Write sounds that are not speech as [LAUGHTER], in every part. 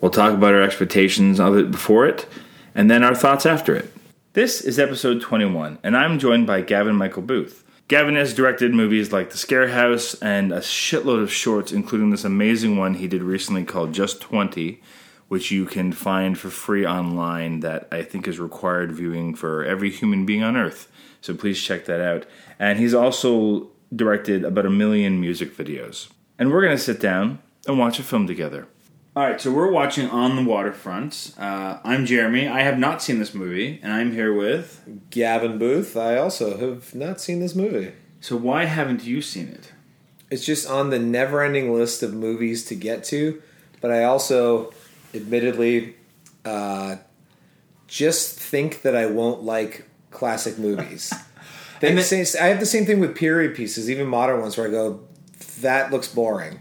We'll talk about our expectations of it before it, and then our thoughts after it. This is episode 21, and I'm joined by Gavin Michael Booth. Gavin has directed movies like The Scarehouse and a shitload of shorts, including this amazing one he did recently called Just 20, which you can find for free online that I think is required viewing for every human being on earth. So please check that out. And he's also directed about a million music videos. And we're going to sit down and watch a film together. All right, so we're watching On the Waterfront. Uh, I'm Jeremy. I have not seen this movie, and I'm here with. Gavin Booth. I also have not seen this movie. So, why haven't you seen it? It's just on the never ending list of movies to get to, but I also, admittedly, uh, just think that I won't like classic movies. [LAUGHS] They And the- say, I have the same thing with period pieces, even modern ones, where I go, that looks boring.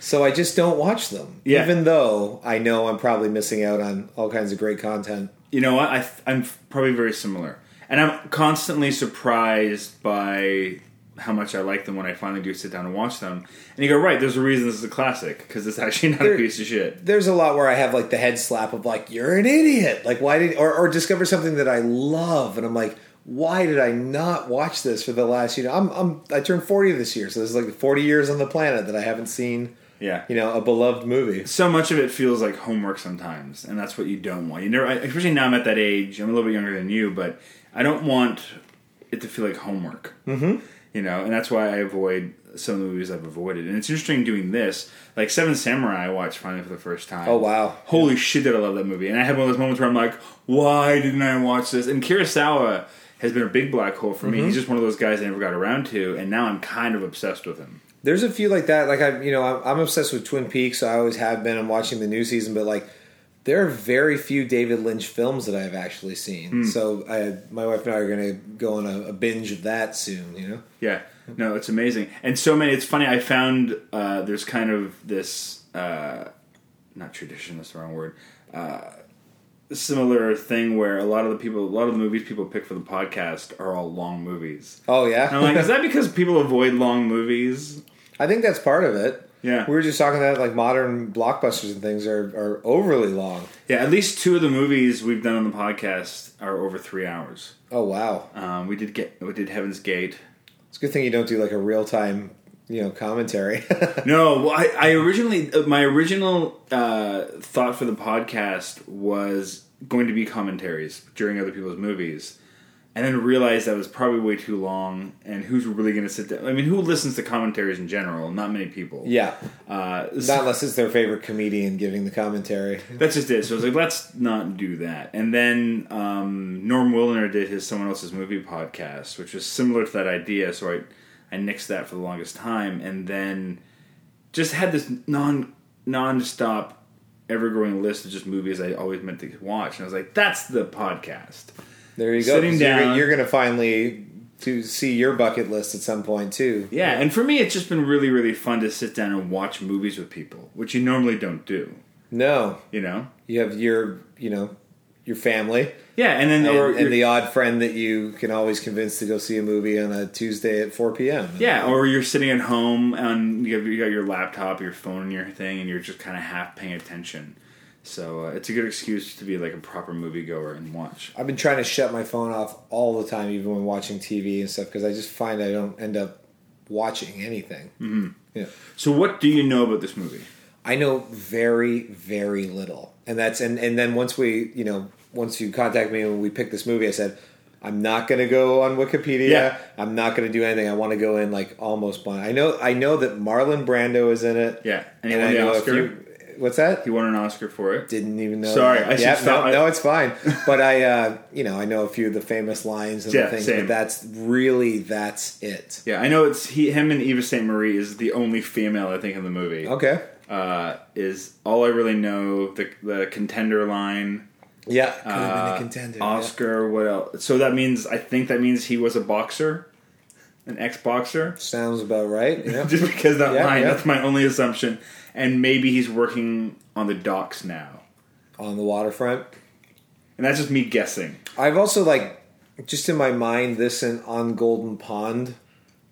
So I just don't watch them, Yeah. even though I know I'm probably missing out on all kinds of great content. You know what? I, I'm probably very similar. And I'm constantly surprised by how much I like them when I finally do sit down and watch them. And you go, right, there's a reason this is a classic, because it's actually not a piece of shit. there's a lot where I have like the head slap of like you're an idiot. Like why did or, or discover something that I love and I'm like why did I not watch this for the last you know I'm I'm I turned 40 this year so this is like 40 years on the planet that I haven't seen Yeah. you know a beloved movie. so much of it feels like homework sometimes, and that's what you don't want. You never, especially now I'm at that age. I'm a little bit younger than you, but I don't want it to feel like homework. Mm-hmm. You know, and that's why I avoid some of the movies I've avoided. And it's interesting doing this. Like Seven Samurai, I watched finally for the first time. Oh, wow. Holy shit, did I love that movie! And I had one of those moments where I'm like, why didn't I watch this? And Kurosawa has been a big black hole for me. He's just one of those guys I never got around to, and now I'm kind of obsessed with him. There's a few like that like I you know I'm, I'm obsessed with Twin Peaks I always have been I'm watching the new season but like there are very few David Lynch films that I've actually seen. So I, my wife and I are going to go on a, a binge of that soon, you know. Yeah, no, it's amazing, and so many. It's funny. I found uh, there's kind of this uh, not tradition. That's the wrong word. Uh, similar thing where a lot of the people, a lot of the movies people pick for the podcast are all long movies. Oh yeah. And I'm like, is that because people avoid long movies? I think that's part of it. Yeah. We were just talking about like modern blockbusters and things are, are overly long. Yeah, at least two of the movies we've done on the podcast are over three hours. Oh wow. Um, we did get we did Heaven's Gate. It's a good thing you don't do like a real time, you know, commentary. [LAUGHS] No, well, I, I originally uh, my original uh, thought for the podcast was going to be commentaries during other people's movies, and then realized that was probably way too long. And who's really going to sit down? I mean, who listens to commentaries in general? Not many people. yeah. Uh, Not so unless it's their favorite comedian giving the commentary. that's just it. So I was like, let's not do that. And then um, Norm Wilner did his someone else's movie podcast, which was similar to that idea. So I I nixed that for the longest time, and then just had this non non-stop ever-growing list of just movies I always meant to watch, and I was like, "That's the podcast." There you go. Sitting 'cause you're- down. You're, going to finally to see your bucket list at some point too. Yeah, and for me, it's just been really, really fun to sit down and watch movies with people, which you normally don't do. No, You know? you have your, you know, your family Yeah, and then or and the odd friend that you can always convince to go see a movie on a Tuesday at 4 p.m. yeah, or you're sitting at home and you, have, you got your laptop, your phone, and your thing, and you're just kind of half paying attention. So uh, it's a good excuse to be like a proper moviegoer and watch. I've been trying to shut my phone off all the time, even when watching TV and stuff, because I just find I don't end up watching anything. Mm-hmm. Yeah. So what do you know about this movie? I know very, very little, and that's and and then once we, you know, once you contact me and we picked this movie, I said. I'm not going to go on Wikipedia. Yeah. I'm not going to do anything. I want to go in like almost blind. I know. I know that Marlon Brando is in it. Yeah, and he and won I know Oscar. What's that? He won an Oscar for it. Didn't even know. Sorry, that. I should yeah, stop. No, no, it's fine. [LAUGHS] But I, uh, you know, I know a few of the famous lines and Yeah, things. same. But that's really that's it. Yeah, I know it's he, him, and Eva St. Marie is the only female I think in the movie. Okay. uh, is all I really know. The the contender line. Yeah, could have been uh, a contender. yeah. Oscar. What else? So that means I think that means he was a boxer, an ex boxer. Sounds about right. [LAUGHS] Yeah. Just because that Yeah, line, yeah. that's my only assumption. And maybe he's working on the docks now, on the waterfront. and that's just me guessing. I've also like just in my mind this and on Golden Pond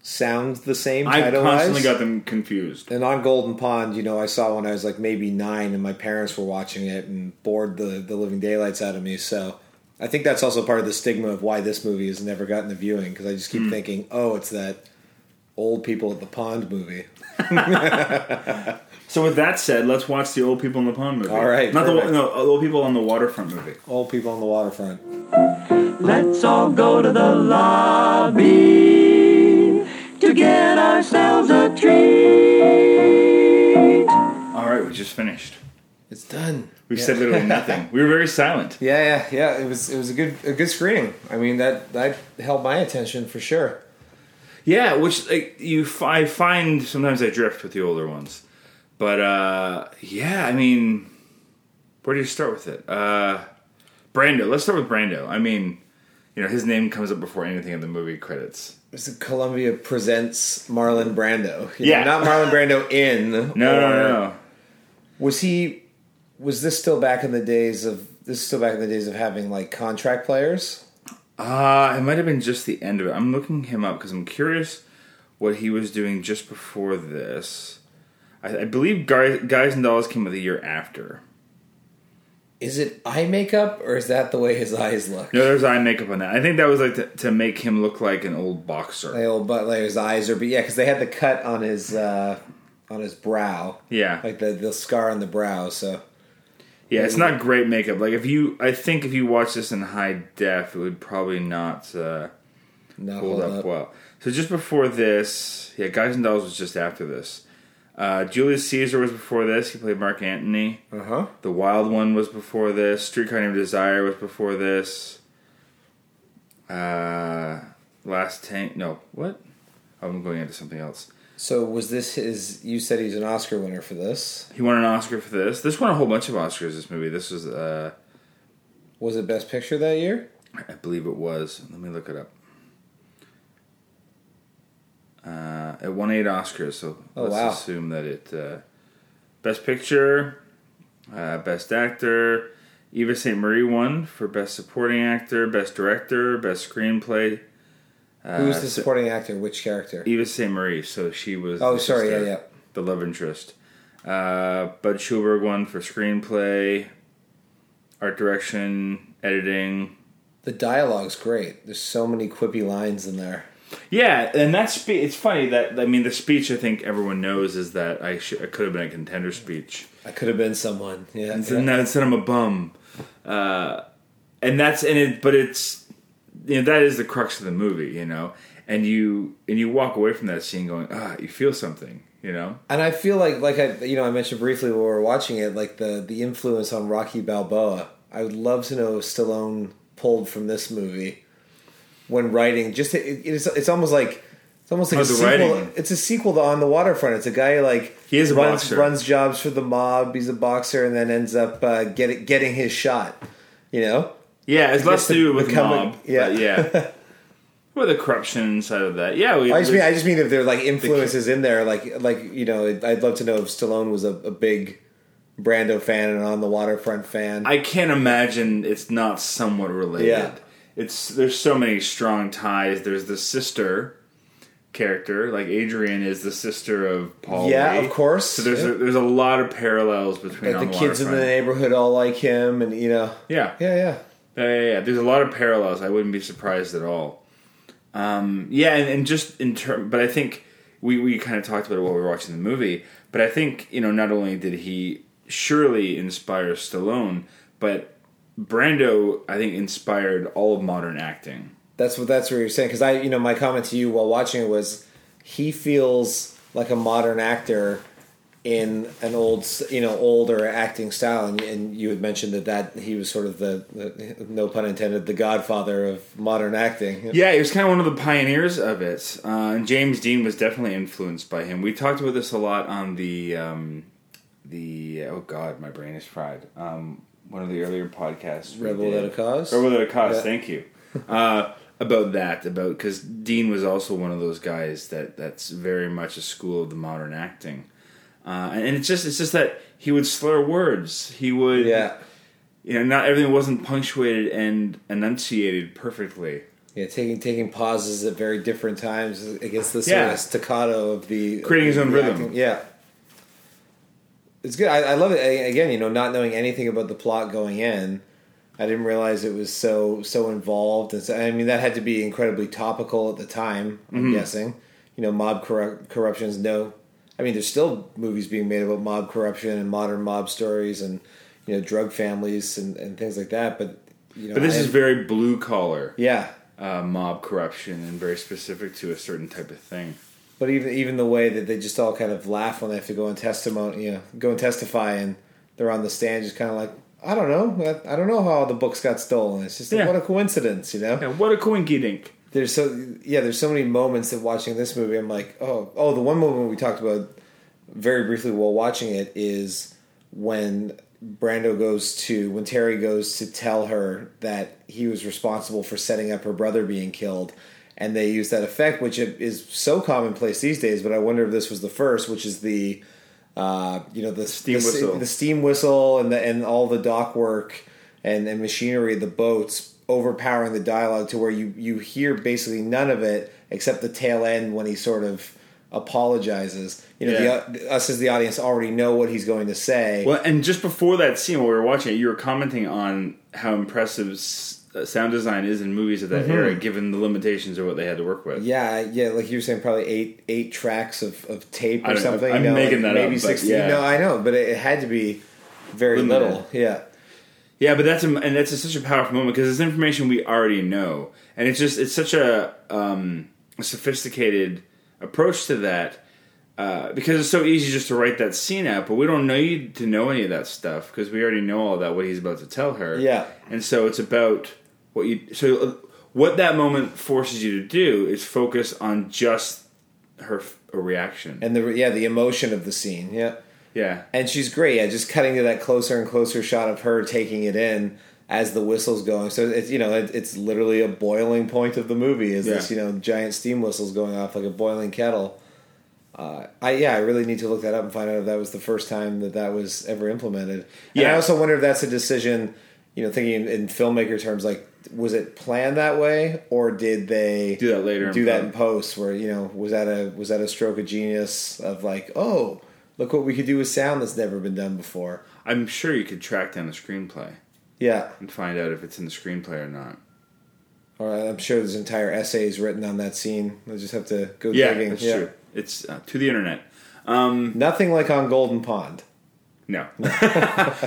sound the same I title constantly got them confused. and on Golden Pond, you know, I saw when I was like maybe nine, and my parents were watching it and bored the the living daylights out of me. So I think that's also part of the stigma of why this movie has never gotten a viewing because I just keep hmm. thinking, oh, it's that old people at the pond movie. [LAUGHS] So with that said, let's watch the old people in the pond movie. All right, not the no old people on the waterfront movie. Old people on the waterfront. Let's all go to the lobby to get ourselves a treat. All right, we just finished. It's done. We've Yeah. said literally [LAUGHS] nothing. We were very silent. Yeah, yeah, yeah. It was it was a good a good screening. I mean that that held my attention for sure. Yeah, which like you, f- I find sometimes I drift with the older ones, but uh, yeah, I mean, where do you start with it? Uh, Brando. Let's start with Brando. I mean, you know, his name comes up before anything in the movie credits. Columbia presents Marlon Brando. You Yeah. know, not Marlon Brando in. [LAUGHS] No, no, no. Was he? Was this still back in the days of? This is still back in the days of having like contract players. Uh, it might have been just the end of it. I'm looking him up because I'm curious what he was doing just before this. I, I believe Guys, Guys and Dolls came out the year after. Is it eye makeup or is that the way his eyes look? No, there's eye makeup on that. I think that was like to, to make him look like an old boxer. Like old but like his eyes are, but yeah, because they had the cut on his uh on his brow, Yeah, like the the scar on the brow. So yeah. It's not great makeup. Like if you, I think if you watch this in high def, it would probably not uh, not hold hold up up. well. So just before this, yeah, Guys and Dolls was just after this. Uh, Julius Caesar was before this. He played Mark Antony. Uh huh. The Wild One was before this. Streetcar Named Desire was before this. Uh, Last Tank. No, what? I'm going into something else. So was this his? You said he's an Oscar winner for this. He won an Oscar for this. This won a whole bunch of Oscars. This movie. This was, uh, Was it Best Picture that year? I believe it was. Let me look it up. Uh, it won eight Oscars, so Oh, let's wow. assume that it uh, Best Picture, uh, Best Actor. Eva St. Marie won for Best Supporting Actor, Best Director, Best Screenplay. Uh, Who's the supporting actor? Which character? Eva St. Marie, so she was. Oh, sorry. Yeah, sister, yeah. The love interest. Uh, Bud Schulberg won for screenplay, art direction, editing. The dialogue's great. There's so many quippy lines in there. Yeah, and that spe- it's funny that I mean the speech I think everyone knows is that I, sh- it could have been a contender speech. I could have been someone. Yeah. And yeah. then instead I'm a bum, uh, and that's and it. But it's you know that is the crux of the movie, you know. And you and you walk away from that scene going, ah, you feel something, you know. And I feel like, like I, you know, I mentioned briefly when we were watching it, like the the influence on Rocky Balboa. I would love to know if Stallone pulled from this movie when writing. Just it, it's it's almost like it's almost like Oh, a sequel. writing. It's a sequel to On the Waterfront. It's a guy like He is runs runs jobs for the mob. He's a boxer, and then ends up uh, getting getting his shot. You know, Yeah, it's less to do with become a- mob. yeah. Yeah. [LAUGHS] With the corruption inside of that. Yeah, we. I just mean I just mean if there are like influences in there, like like you know, I'd love to know if Stallone was a, a big Brando fan and on the waterfront fan. I can't imagine it's not somewhat related. Yeah. It's there's so many strong ties. There's the sister character, like Adrian is the sister of Paul. yeah, Lee. of course. So there's Yeah. a, there's a lot of parallels between On the kids in the neighborhood all like him, and you know, Yeah. yeah, yeah. Yeah, yeah, yeah. There's a lot of parallels. I wouldn't be surprised at all. Um, yeah, and, and just in term, but I think we, we kind of talked about it while we were watching the movie. But I think you know, not only did he surely inspire Stallone, but Brando, I think, inspired all of modern acting. That's what that's what you're saying. Because I, you know, my comment to you while watching it was, he feels like a modern actor in an old, you know, older acting style, and, and you had mentioned that that he was sort of the, the no pun intended, the godfather of modern acting. Yeah, he was kind of one of the pioneers of it, uh, and James Dean was definitely influenced by him. We talked about this a lot on the um, the oh god, my brain is fried. Um, one of the earlier podcasts. Rebel Without a Cause. Rebel Without a Cause. Yeah. Thank you. [LAUGHS] Uh, about that, about because Dean was also one of those guys that that's very much a school of the modern acting, uh, and it's just it's just that he would slur words. He would Yeah, you know not everything wasn't punctuated and enunciated perfectly. yeah, taking taking pauses at very different times against the sort Yeah. of staccato of the Creating his own rhythm. acting. Yeah, it's good. I, I love it. A- Again, you know, not knowing anything about the plot going in, I didn't realize it was so so involved. And so, I mean, that had to be incredibly topical at the time. I'm Mm-hmm. guessing. You know, mob corrupt, corruption's no. I mean, there's still movies being made about mob corruption and modern mob stories and you know drug families and, and things like that. But you know, But this I- is very blue collar yeah. uh, mob corruption and very specific to a certain type of thing. But even even the way that they just all kind of laugh when they have to go and testimony, you know, go and testify, and they're on the stand, just kind of like, I don't know, I, I don't know how the books got stolen. It's just like, Yeah. what a coincidence, you know. Yeah, what a coinky dink. There's so yeah, there's so many moments that watching this movie, I'm like, oh, oh, the one moment we talked about very briefly while watching it is when Brando goes to when Terry goes to tell her that he was responsible for setting up her brother being killed, and they use that effect, which is so commonplace these days. But I wonder if this was the first, which is the uh, you know the Steam the, whistle. the steam whistle, and the and all the dock work and, and machinery the boats overpowering the dialogue to where you you hear basically none of it except the tail end when he sort of apologizes. You know, Yeah. the, us as the audience already know what he's going to say. Well, and just before that scene, while we were watching it, you were commenting on how impressive uh, sound design is in movies of that era, given the limitations of what they had to work with. Mm-hmm. Yeah, yeah, like you were saying, probably eight eight tracks of, of tape or something. I'm you know, making like that up, maybe but sixteen. yeah. No, I know, but it, it had to be very Limited. little. Yeah, Yeah, but that's a, and that's a, such a powerful moment because it's information we already know, and it's just it's such a, um, a sophisticated approach to that uh, because it's so easy just to write that scene out, but we don't need to know any of that stuff because we already know all that what he's about to tell her. Yeah. and so it's about what you so uh, what that moment forces you to do is focus on just her reaction. and the yeah the emotion of the scene. Yeah. yeah, And she's great. Yeah, just cutting to that closer and closer shot of her taking it in as the whistle's going. So it's you know it, it's literally a boiling point of the movie. Is this you know giant steam whistles going off like a boiling kettle? Uh, I yeah, I really need to look that up and find out if that was the first time that that was ever implemented. And I also wonder if that's a decision. You know, thinking in, in filmmaker terms, like was it planned that way, or did they Do that later in Do that in post, where you know was that a was that a stroke of genius of like, oh, look what we could do with sound that's never been done before. I'm sure you could track down the screenplay Yeah, and find out if it's in the screenplay or not. or I'm sure there's entire essays written on that scene. I just have to go Yeah, digging. that's true. It's uh, to the internet. Um, Nothing like on Golden Pond. No, [LAUGHS]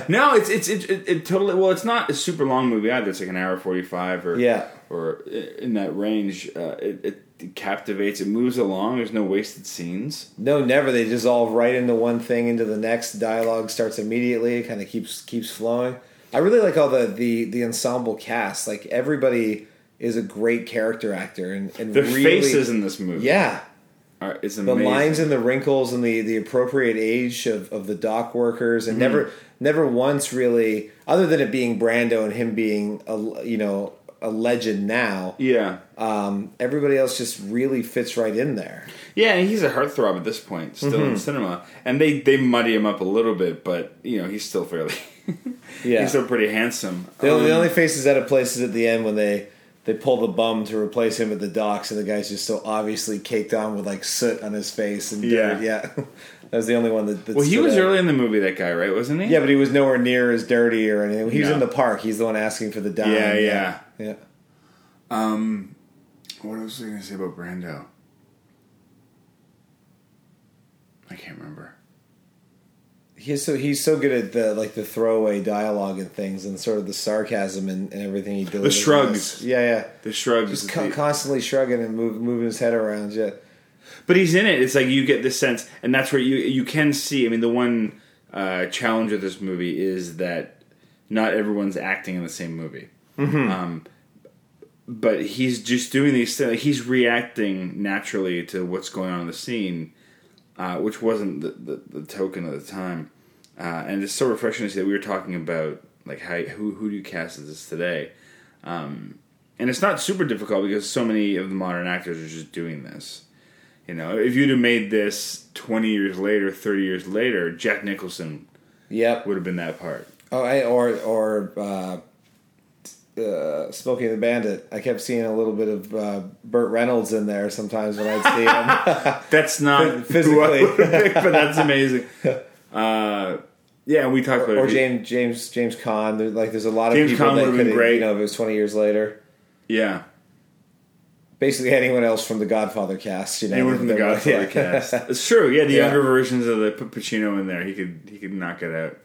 no, it's it's it, it, it totally. Well, it's not a super long movie either. It's like an hour forty five or Yeah. or in that range. Uh, it, it, captivates. It moves along. There's no wasted scenes. No, never. They dissolve right into one thing, into the next. Dialogue starts immediately. It kind of keeps keeps flowing. I really like all the the the ensemble cast. Like everybody is a great character actor, and and The really, faces in this movie, yeah. Are, is the lines and the wrinkles and the, the appropriate age of, of the dock workers Mm-hmm. and never never once really other than it being Brando and him being a you know a legend now yeah, um, everybody else just really fits right in there yeah, and he's a heartthrob at this point, still Mm-hmm. in cinema. And they they muddy him up a little bit, but you know he's still fairly. [LAUGHS] yeah he's still pretty handsome. the, only, the Um, only faces out of place is at the end when they they pull the bum to replace him at the docks and the guy's just so obviously caked on with like soot on his face and dirt. Yeah. yeah [LAUGHS] that was the only one that, that well, he was out. early in the movie. That guy, right? Wasn't he? Yeah, but he was nowhere near as dirty or anything. He was No. in the park. He's the one asking for the dime. Yeah, yeah, yeah. yeah. Um, what else was I going to say about Brando? I can't remember. He's so he's so good at the like the throwaway dialogue and things and sort of the sarcasm and, and everything he delivers. The shrugs. Yeah, yeah. The shrugs, Just co- the- constantly shrugging and move, moving his head around. Yeah. but he's in it. It's like you get this sense, and that's where you you can see. I mean, the one uh, challenge of this movie is that not everyone's acting in the same movie. Um, but he's just doing these things. He's reacting naturally to what's going on in the scene, uh, which wasn't the, the, the token of the time. uh, and it's so refreshing to see that we were talking about like how who who do you cast as this today, um, and it's not super difficult because so many of the modern actors are just doing this. You know, if you'd have made this twenty years later, thirty years later, Jack Nicholson Yep. would have been that part. Oh, I, or or uh, uh, Smokey and the Bandit. I kept seeing a little bit of uh, Burt Reynolds in there sometimes when I'd see him. [LAUGHS] That's not Physically. who I [LAUGHS] picked, but that's amazing. [LAUGHS] Uh, yeah, we talked about or it. James James James Caan. There, like, there's a lot of James people Caan that could been great. You know, if it was 20 years later. Yeah, Basically, anyone else from the Godfather cast. You know, anyone from the Godfather yeah. cast. It's true. Yeah, the Yeah. younger versions of the put Pacino in there. He could he could knock it out.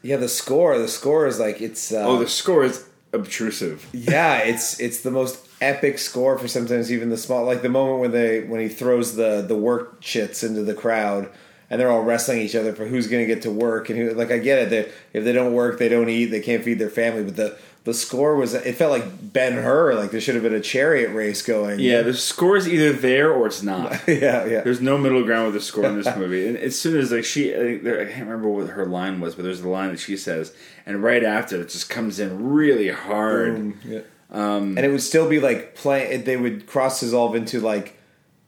Yeah, the score. The score is like it's. Uh, Oh, the score is obtrusive. yeah, it's it's the most epic score for sometimes even the small like the moment when they when he throws the the work chits into the crowd and they're all wrestling each other for who's going to get to work and who like I get it they if they don't work they don't eat they can't feed their family but the the score was it felt like Ben Hur like there should have been a chariot race going Yeah, the score is either there or it's not. [LAUGHS] yeah yeah There's no middle ground with the score in this [LAUGHS] movie. And as soon as like she, I, think there, I can't remember what her line was, but there's the line that she says, and right after it just comes in really hard. Boom. Yeah. Um, and it would still be like play. They would cross dissolve into like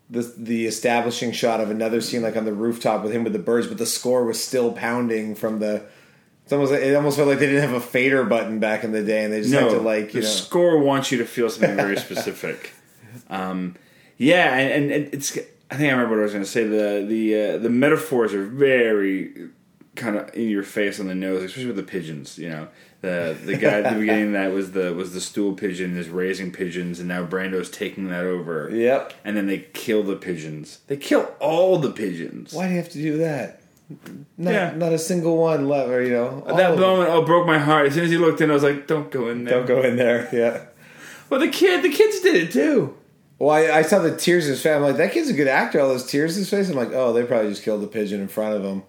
the the establishing shot of another scene, like on the rooftop with him with the birds, but the score was still pounding from the. It's almost it almost felt like they didn't have a fader button back in the day, and they just No, had to like the know. score wants you to feel something very specific. [LAUGHS] um, yeah, and, and it's. I think I remember what I was going to say. The the uh, the metaphors are very kind of in your face on the nose, especially with the pigeons. You know, the the guy at the beginning that was the was the stool pigeon is raising pigeons, and now Brando's taking that over. Yep. And then they kill the pigeons. They kill all the pigeons. Why do you have to do that? Not, Yeah. not a single one left, or you know. that moment, oh, broke my heart. As soon as he looked in, I was like, "Don't go in there." Don't go in there. Yeah. Well, the kid, the kids did it too. Well, I, I saw the tears in his face. I'm like, that kid's a good actor. All those tears in his face. I'm like, oh, they probably just killed the pigeon in front of him.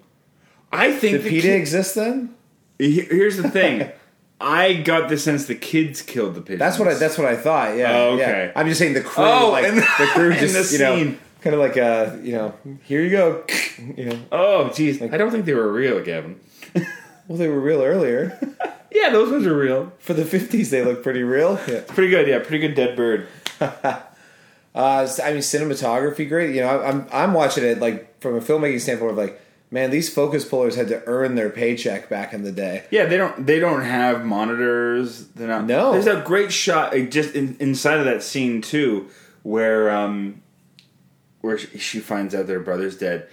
I think Did the PETA kid- exist then? Here's the thing. [LAUGHS] I got the sense the kids killed the pigeons. That's what I. That's what I thought. Yeah. Oh, okay. Yeah. I'm just saying the crew. Oh, like the, the- crew [LAUGHS] in just the you know, scene. Kind of like uh, you know, here you go. [LAUGHS] You know, Oh, jeez. I don't think they were real, Gavin. [LAUGHS] well, they were real earlier. [LAUGHS] Yeah, those ones are real. For the 50s, they look pretty real. Yeah. Pretty good, yeah. Pretty good dead bird. Uh, I mean, cinematography, great. You know, I'm I'm watching it like from a filmmaking standpoint of like, man, these focus pullers had to earn their paycheck back in the day. Yeah, they don't. They don't have monitors. They're not. No. There's a great shot uh, just in, inside of that scene too, where um, where she, she finds out their brother's dead.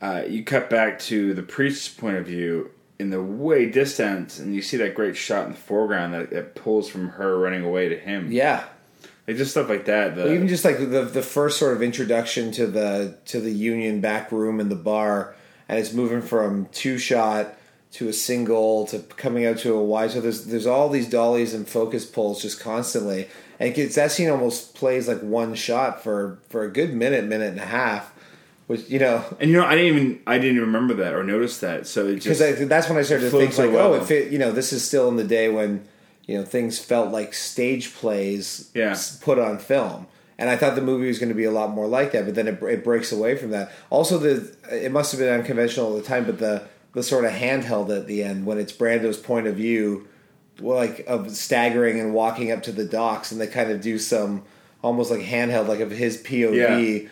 Uh, you cut back to the priest's point of view in the way distance, and you see that great shot in the foreground that, that pulls from her running away to him. Yeah. like just stuff like that. The, Well, even just like the the first sort of introduction to the to the union back room in the bar, and it's moving from two shot to a single to coming out to a wide. So there's there's all these dollies and focus pulls just constantly, and gets, that scene almost plays like one shot for for a good minute, minute and a half, which you know. and you know, I didn't even I didn't remember that or notice that. So it just Because that's when I started to think like, oh, well. if it, you know, this is still in the day when you know things felt like stage plays Yeah. put on film, and I thought the movie was going to be a lot more like that. But then it, it breaks away from that. Also, the it must have been unconventional at the time, but the the sort of handheld at the end when it's Brando's point of view, like of staggering and walking up to the docks, and they kind of do some almost like handheld, like of his POV.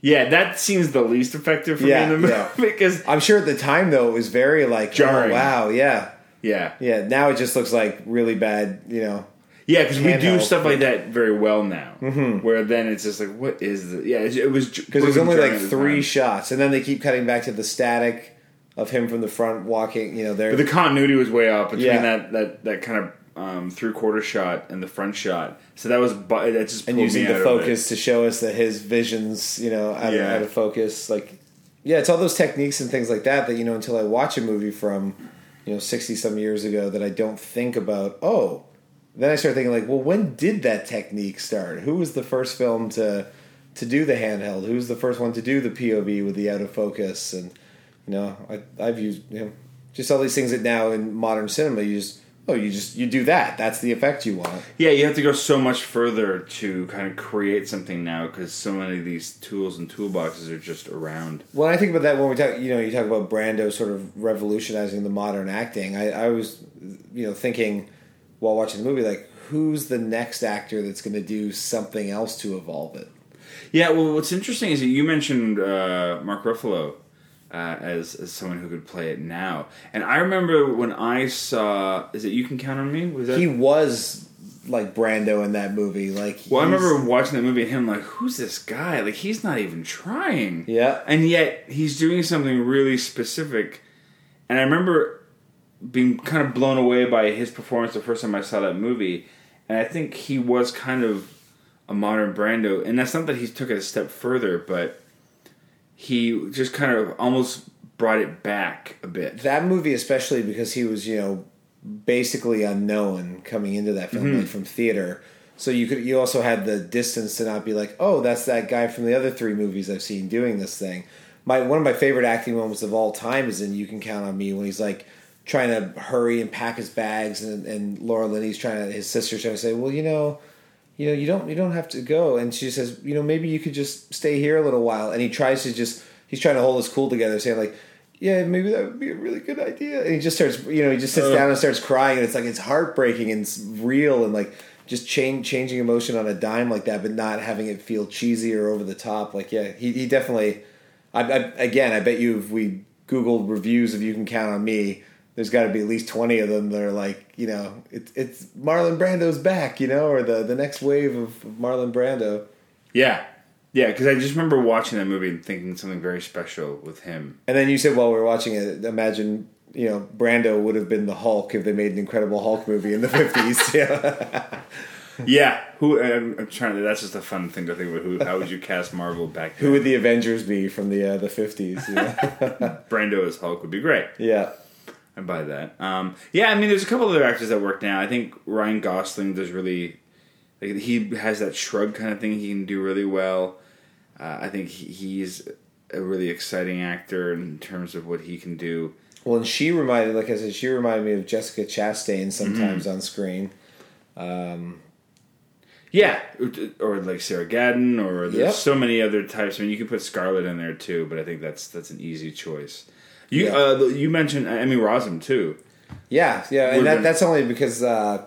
yeah, that seems the least effective for Yeah, me in the movie yeah. [LAUGHS] because I'm sure at the time though it was very like, Jarring. oh, wow, yeah. yeah, Yeah, now it just looks like really bad, you know. Yeah, because we do stuff like that very well now. Mm-hmm. Where then it's just like, what is the? Yeah, it, it was Because there's only like three shots, and then they keep cutting back to the static of him from the front walking. You know, there. But the continuity was way off between Yeah. that that that kind of um, three quarter shot and the front shot. So that was bu- that just and using the focus to show us that his visions, you know, out, Yeah. of, out of focus. Like, yeah, it's all those techniques and things like that that you know until I watch a movie from, you know, sixty some years ago that I don't think about. Oh, then I start thinking like, well, when did that technique start? Who was the first film to to do the handheld? Who was the first one to do the POV with the out of focus? And you know, I, I've used you know just all these things that now in modern cinema you just Oh, you just you do that. That's the effect you want. Yeah, you have to go so much further to kind of create something now because so many of these tools and toolboxes are just around. When I think about that, when we talk, you know, you talk about Brando sort of revolutionizing the modern acting. I, I was, you know, thinking while watching the movie, like, who's the next actor that's going to do something else to evolve it? Yeah, well, what's interesting is that you mentioned uh, Mark Ruffalo uh, as as someone who could play it now, and I remember when I saw is it You Can Count on Me? Was that He was like Brando in that movie. Like, Well, I remember watching that movie and him like, who's this guy? Like, he's not even trying. Yeah. And yet, he's doing something really specific. And I remember being kind of blown away by his performance the first time I saw that movie. And I think he was kind of a modern Brando. And that's not that he took it a step further, but he just kind of almost brought it back a bit. that movie, especially because he was, you know, basically unknown coming into that film Mm-hmm. like from theater. So you could you also had the distance to not be like, oh, that's that guy from the other three movies I've seen doing this thing. My one of my favorite acting moments of all time is in You Can Count on Me when he's like trying to hurry and pack his bags and, and Laura Linney's trying to his sister's trying to say, well, you know, you know, you don't you don't have to go. And she says, you know, maybe you could just stay here a little while. And he tries to just he's trying to hold his cool together, saying like, yeah, maybe that would be a really good idea. And he just starts, you know, he just sits down and starts crying, and it's like it's heartbreaking and it's real and like just change changing emotion on a dime like that, but not having it feel cheesy or over the top. Like, yeah, he he definitely. I, I again, I bet you if we Googled reviews of You Can Count on Me. There's got to be at least twenty of them that are like, you know, it's it's Marlon Brando's back, you know, or the the next wave of, of Marlon Brando. Yeah. Yeah, because I just remember watching that movie and thinking something very special with him. And then you said while we were watching it, imagine you know Brando would have been the Hulk if they made an Incredible Hulk movie in the fifties. yeah, [LAUGHS] Yeah, who? I'm, I'm trying to. That's just a fun thing to think about. Who? How would you cast Marvel back? Then? who would the Avengers be from the uh, the fifties? Yeah. [LAUGHS] Brando as Hulk would be great. yeah, I buy that. Um, yeah, I mean, there's a couple other actors that work now. I think Ryan Gosling does really. Like, he has that shrug kind of thing. He can do really well. Uh, I think he, he's a really exciting actor in terms of what he can do. well, and she reminded, like I said, she reminded me of Jessica Chastain sometimes on screen. Yeah, or like Sarah Gadon, or there's Yep. so many other types. I mean, you could put Scarlett in there too, but I think that's that's an easy choice. You Yeah. uh, you mentioned Emmy Rossum too. Yeah, yeah, and that, that's only because uh,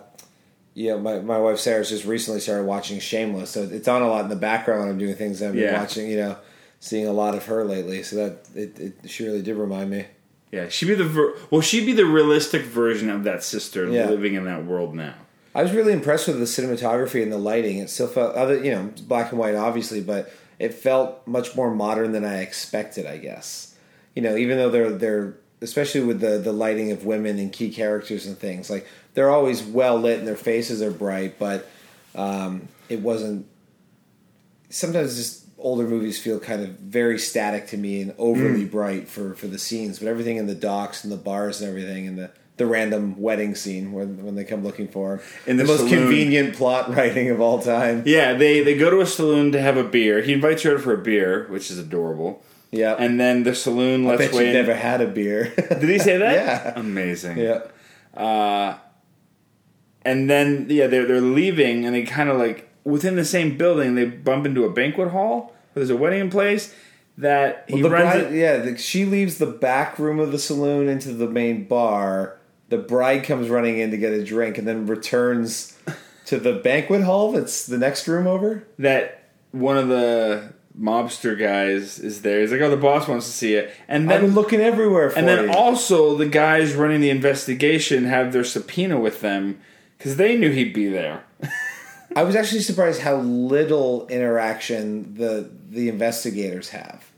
you know my, my wife Sarah's just recently started watching Shameless, so it's on a lot in the background when I'm doing things. I've been Yeah. watching, you know, seeing a lot of her lately. So that it, it she really did remind me. Yeah, she'd be the ver- well, she'd be the realistic version of that sister Yeah. living in that world now. I was really impressed with the cinematography and the lighting. It still felt other, you know, black and white, obviously, but it felt much more modern than I expected. I guess, you know, even though they're they're especially with the the lighting of women and key characters and things like they're always well lit and their faces are bright, but um, it wasn't. Sometimes just older movies feel kind of very static to me and overly bright for for the scenes, but everything in the docks and the bars and everything and the the random wedding scene when when they come looking for him. In the, the most convenient plot writing of all time. Yeah, they they go to a saloon to have a beer. He invites her out for a beer, which is adorable. Yeah, And then the saloon I lets bet way you've in. never had a beer. [LAUGHS] Did he say that? Yeah. Amazing. yeah, uh, And then yeah, they're they're leaving, and they kind of like within the same building, they bump into a banquet hall where there's a wedding in place. That he the runs. bride, yeah, the, she leaves the back room of the saloon into the main bar. The bride comes running in to get a drink and then returns [LAUGHS] to the banquet hall. That's the next room over. that one of the mobster guys is there. He's like, "Oh, the boss wants to see it," and then looking everywhere for and then you. also the guys running the investigation have their subpoena with them because they knew he'd be there. [LAUGHS] I was actually surprised how little interaction the the investigators have.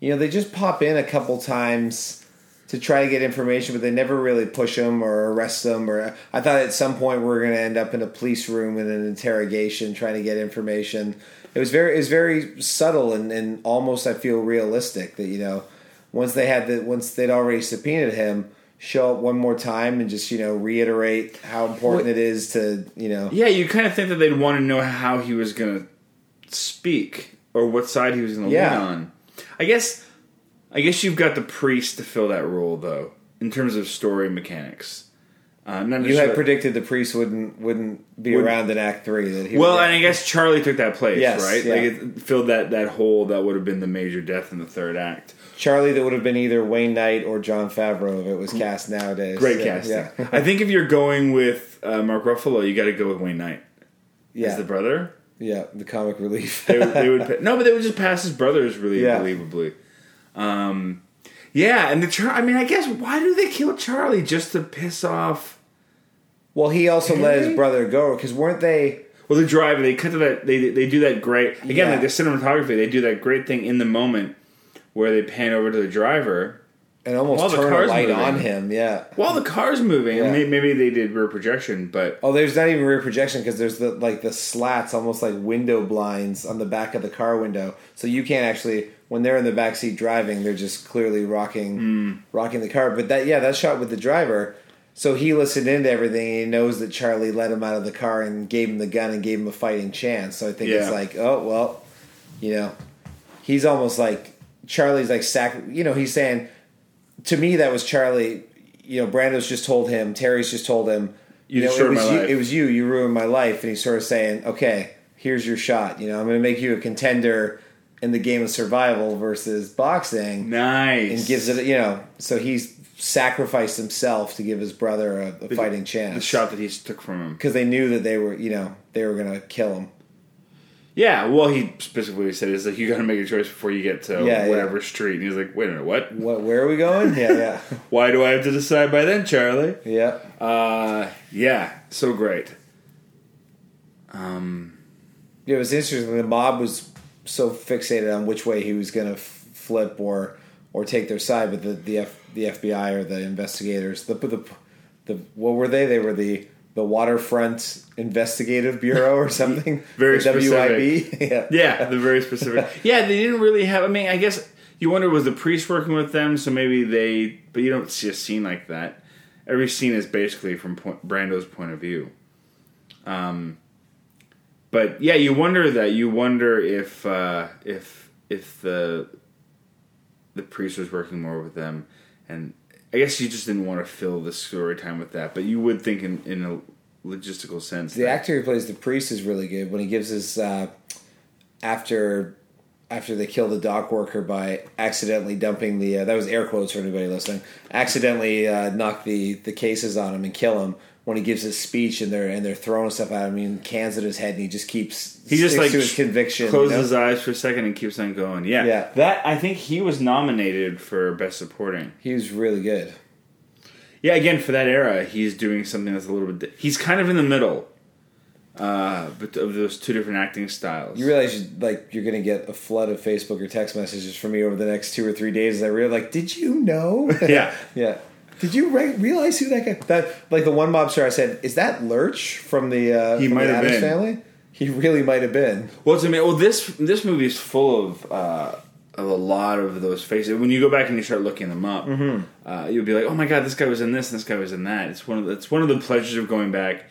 You know, they just pop in a couple times to try to get information, but they never really push them or arrest them. Or I thought at some point we are going to end up in a police room in an interrogation trying to get information. It was very it was very subtle and, and almost I feel realistic that you know once they had the once they'd already subpoenaed him. Show up one more time and just you know reiterate how important it is to you know Yeah, you kind of think that they'd want to know how he was going to speak or what side he was going to Yeah. lean on. I guess, I guess you've got the priest to fill that role though, in terms of story mechanics. Uh, You had sure- predicted the priest wouldn't wouldn't be Would- around in Act Three. That he Well, and I guess Charlie took that place, Yes, right? yeah. Like it filled that that hole that would have been the major death in the third act. Charlie that would have been either Wayne Knight or Jon Favreau if it was cast nowadays. Great Yeah, casting. Yeah, I think if you're going with uh, Mark Ruffalo, you got to go with Wayne Knight yeah, as the brother. yeah. The comic relief. They, would- they would [LAUGHS] no, but they would just pass as brothers really Yeah. believably. Um, yeah, and the Char- I mean, I guess why do they kill Charlie just to piss off? well, he also let his brother go because weren't they? Well, the driver they cut to that they they do that great again Yeah. like the cinematography they do that great thing in the moment where they pan over to the driver And almost While the turn a car's light moving. on him. Yeah. while the car's moving. Yeah. And maybe they did rear projection, but Oh, there's not even rear projection because there's the like the slats, almost like window blinds on the back of the car window, so you can't actually when they're in the back seat driving, they're just clearly rocking Hmm. rocking the car. But that yeah, that shot with the driver. So he listened into everything. and He knows that Charlie let him out of the car and gave him the gun and gave him a fighting chance. So I think it's like, oh well, you know, he's almost like Charlie's like sac. You know, he's saying to me that was Charlie. You know, Brando's just told him. Terry's just told him. You know, it was my you. life. It was you. You ruined my life. And he's sort of saying, okay, here's your shot. You know, I'm going to make you a contender in the game of survival versus boxing, nice and gives it. You know, so he's sacrificed himself to give his brother a, a fighting chance. the shot that he took from him. because they knew that they were, you know, they were going to kill him. Yeah, well, he specifically said is like you got to make a choice before you get to Yeah, whatever street. And he's like, wait a minute, what? What? Where are we going? Yeah, yeah, [LAUGHS] Why do I have to decide by then, Charlie? yeah. Uh, yeah, so great. Um, Yeah, it was interesting. The mob was so fixated on which way he was going to f- flip or or take their side, but the the, F, the FBI or the investigators, the, the the what were they? They were the the Waterfront Investigative Bureau or [LAUGHS] something. Very WIB. [LAUGHS] yeah. yeah, the very specific. [LAUGHS] yeah, they didn't really have. I mean, I guess you wonder was the priest working with them, so maybe they. But you don't see a scene like that. Every scene is basically from point, Brando's point of view. Um, but yeah, you wonder that. You wonder if uh, if if the the priest was working more with them, and I guess you just didn't want to fill the story time with that. But you would think in in a logistical sense. The that- actor who plays the priest is really good when he gives his uh, after after they kill the dock worker by accidentally dumping the uh, that was air quotes for anybody listening accidentally uh, knock the the cases on him and kill him when he gives his speech and they're and they're throwing stuff at him and cans at his head and he just keeps He just like to his conviction closes you know? his eyes for a second and keeps on going. Yeah, Yeah. That I think he was nominated for best supporting. he was really good Yeah, again for that era, he's doing something that's a little bit. di- He's kind of in the middle, uh, but of those two different acting styles. you realize you, like you're gonna get a flood of Facebook or text messages from me over the next two or three days as I realize like did you know [LAUGHS] Yeah. [LAUGHS] Yeah. Did you re- realize who that guy? That like the one mobster I said, is that Lurch from the uh, He from might the have Addams been. family? He really might have been. Well, to me, well this this movie is full of. Uh, of a lot of those faces. When you go back and you start looking them up, Mm-hmm. uh, you'll be like, "Oh my god, this guy was in this, and this guy was in that." It's one of the, it's one of the pleasures of going back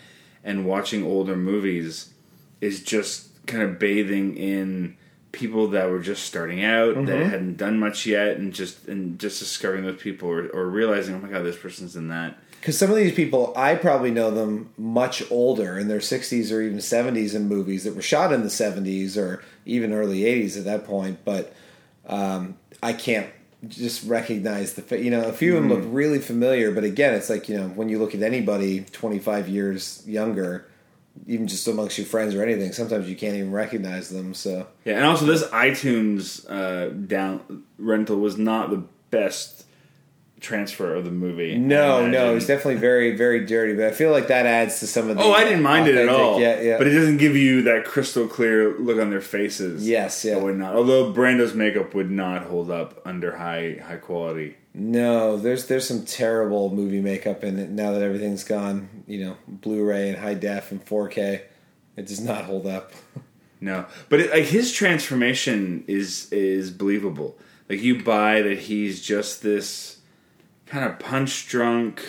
and watching older movies is just kind of bathing in people that were just starting out Mm-hmm. that hadn't done much yet, and just and just discovering those people or, or realizing, "Oh my god, this person's in that." Because some of these people, I probably know them much older in their 60s or even 70s in movies that were shot in the 70s or even early 80s at that point. But um, I can't just recognize the, you know, a few of them look really familiar. But again, it's like, you know, when you look at anybody 25 years younger, even just amongst your friends or anything, sometimes you can't even recognize them. So. Yeah, and also this iTunes uh, down rental was not the best transfer of the movie. No, no, it's definitely very, very dirty. But I feel like that adds to some of the. Oh, I didn't mind it at all. Yeah, yeah. But it doesn't give you that crystal clear look on their faces. Yes, yeah. Would not. Although Brando's makeup would not hold up under high high quality. No, there's there's some terrible movie makeup in it now that everything's gone. You know, Blu-ray and high def and 4K. It does not hold up. [LAUGHS] No, but it, like his transformation is is believable. Like you buy that he's just this kind of punch drunk,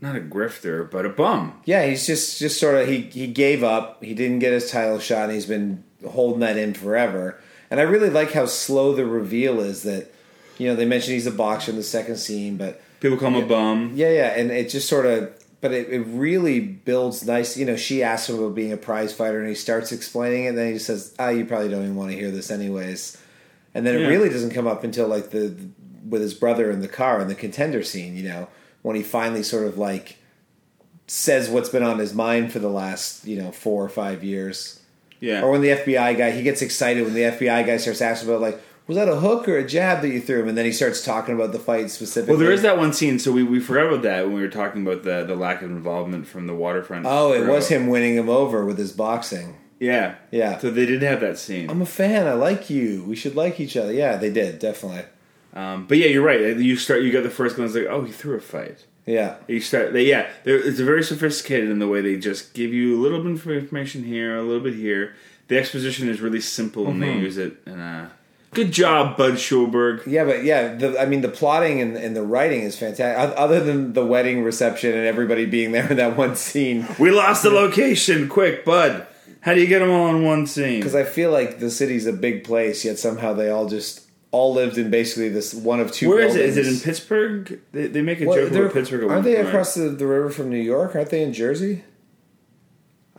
not a grifter, but a bum. Yeah, he's just just sort of he he gave up. He didn't get his title shot, and he's been holding that in forever. And I really like how slow the reveal is that you know they mentioned he's a boxer in the second scene, but People call him a bum. Yeah, yeah, and it just sort of, but it, it really builds nice. You know, she asks him about being a prize fighter, and he starts explaining it. And then he just says, "Ah, you probably don't even want to hear this, anyways." And then it really doesn't come up until like the with his brother in the car in the contender scene. You know, when he finally sort of like says what's been on his mind for the last you know four or five years. Yeah. Or when the FBI guy, he gets excited when the FBI guy starts asking about like, was that a hook or a jab that you threw him? And then he starts talking about the fight specifically. Well, there is that one scene. So we, we forgot about that when we were talking about the the lack of involvement from the waterfront. Oh, it was him winning him over with his boxing. Yeah, Yeah. So they did have that scene. I'm a fan. I like you. We should like each other. Yeah, they did definitely. Um, but yeah, you're right. You start. You got the first glance like, oh, he threw a fight. Yeah, You start. They, yeah, they're, it's very sophisticated in the way they just give you a little bit of information here, a little bit here. The exposition is really simple, and Mm-hmm. they use it. And uh, good job, Bud Schulberg. yeah, but yeah, the, I mean, the plotting and, and the writing is fantastic. Other than the wedding reception and everybody being there in that one scene, We lost the location. Quick, Bud. How do you get them all in one scene? because I feel like the city's a big place, yet somehow they all just all lived in basically this one of two. Where is it? Is it in. Pittsburgh? They, they make a What, joke they're- about Pittsburgh. Aren't they across the, the river from New York? Aren't they in Jersey?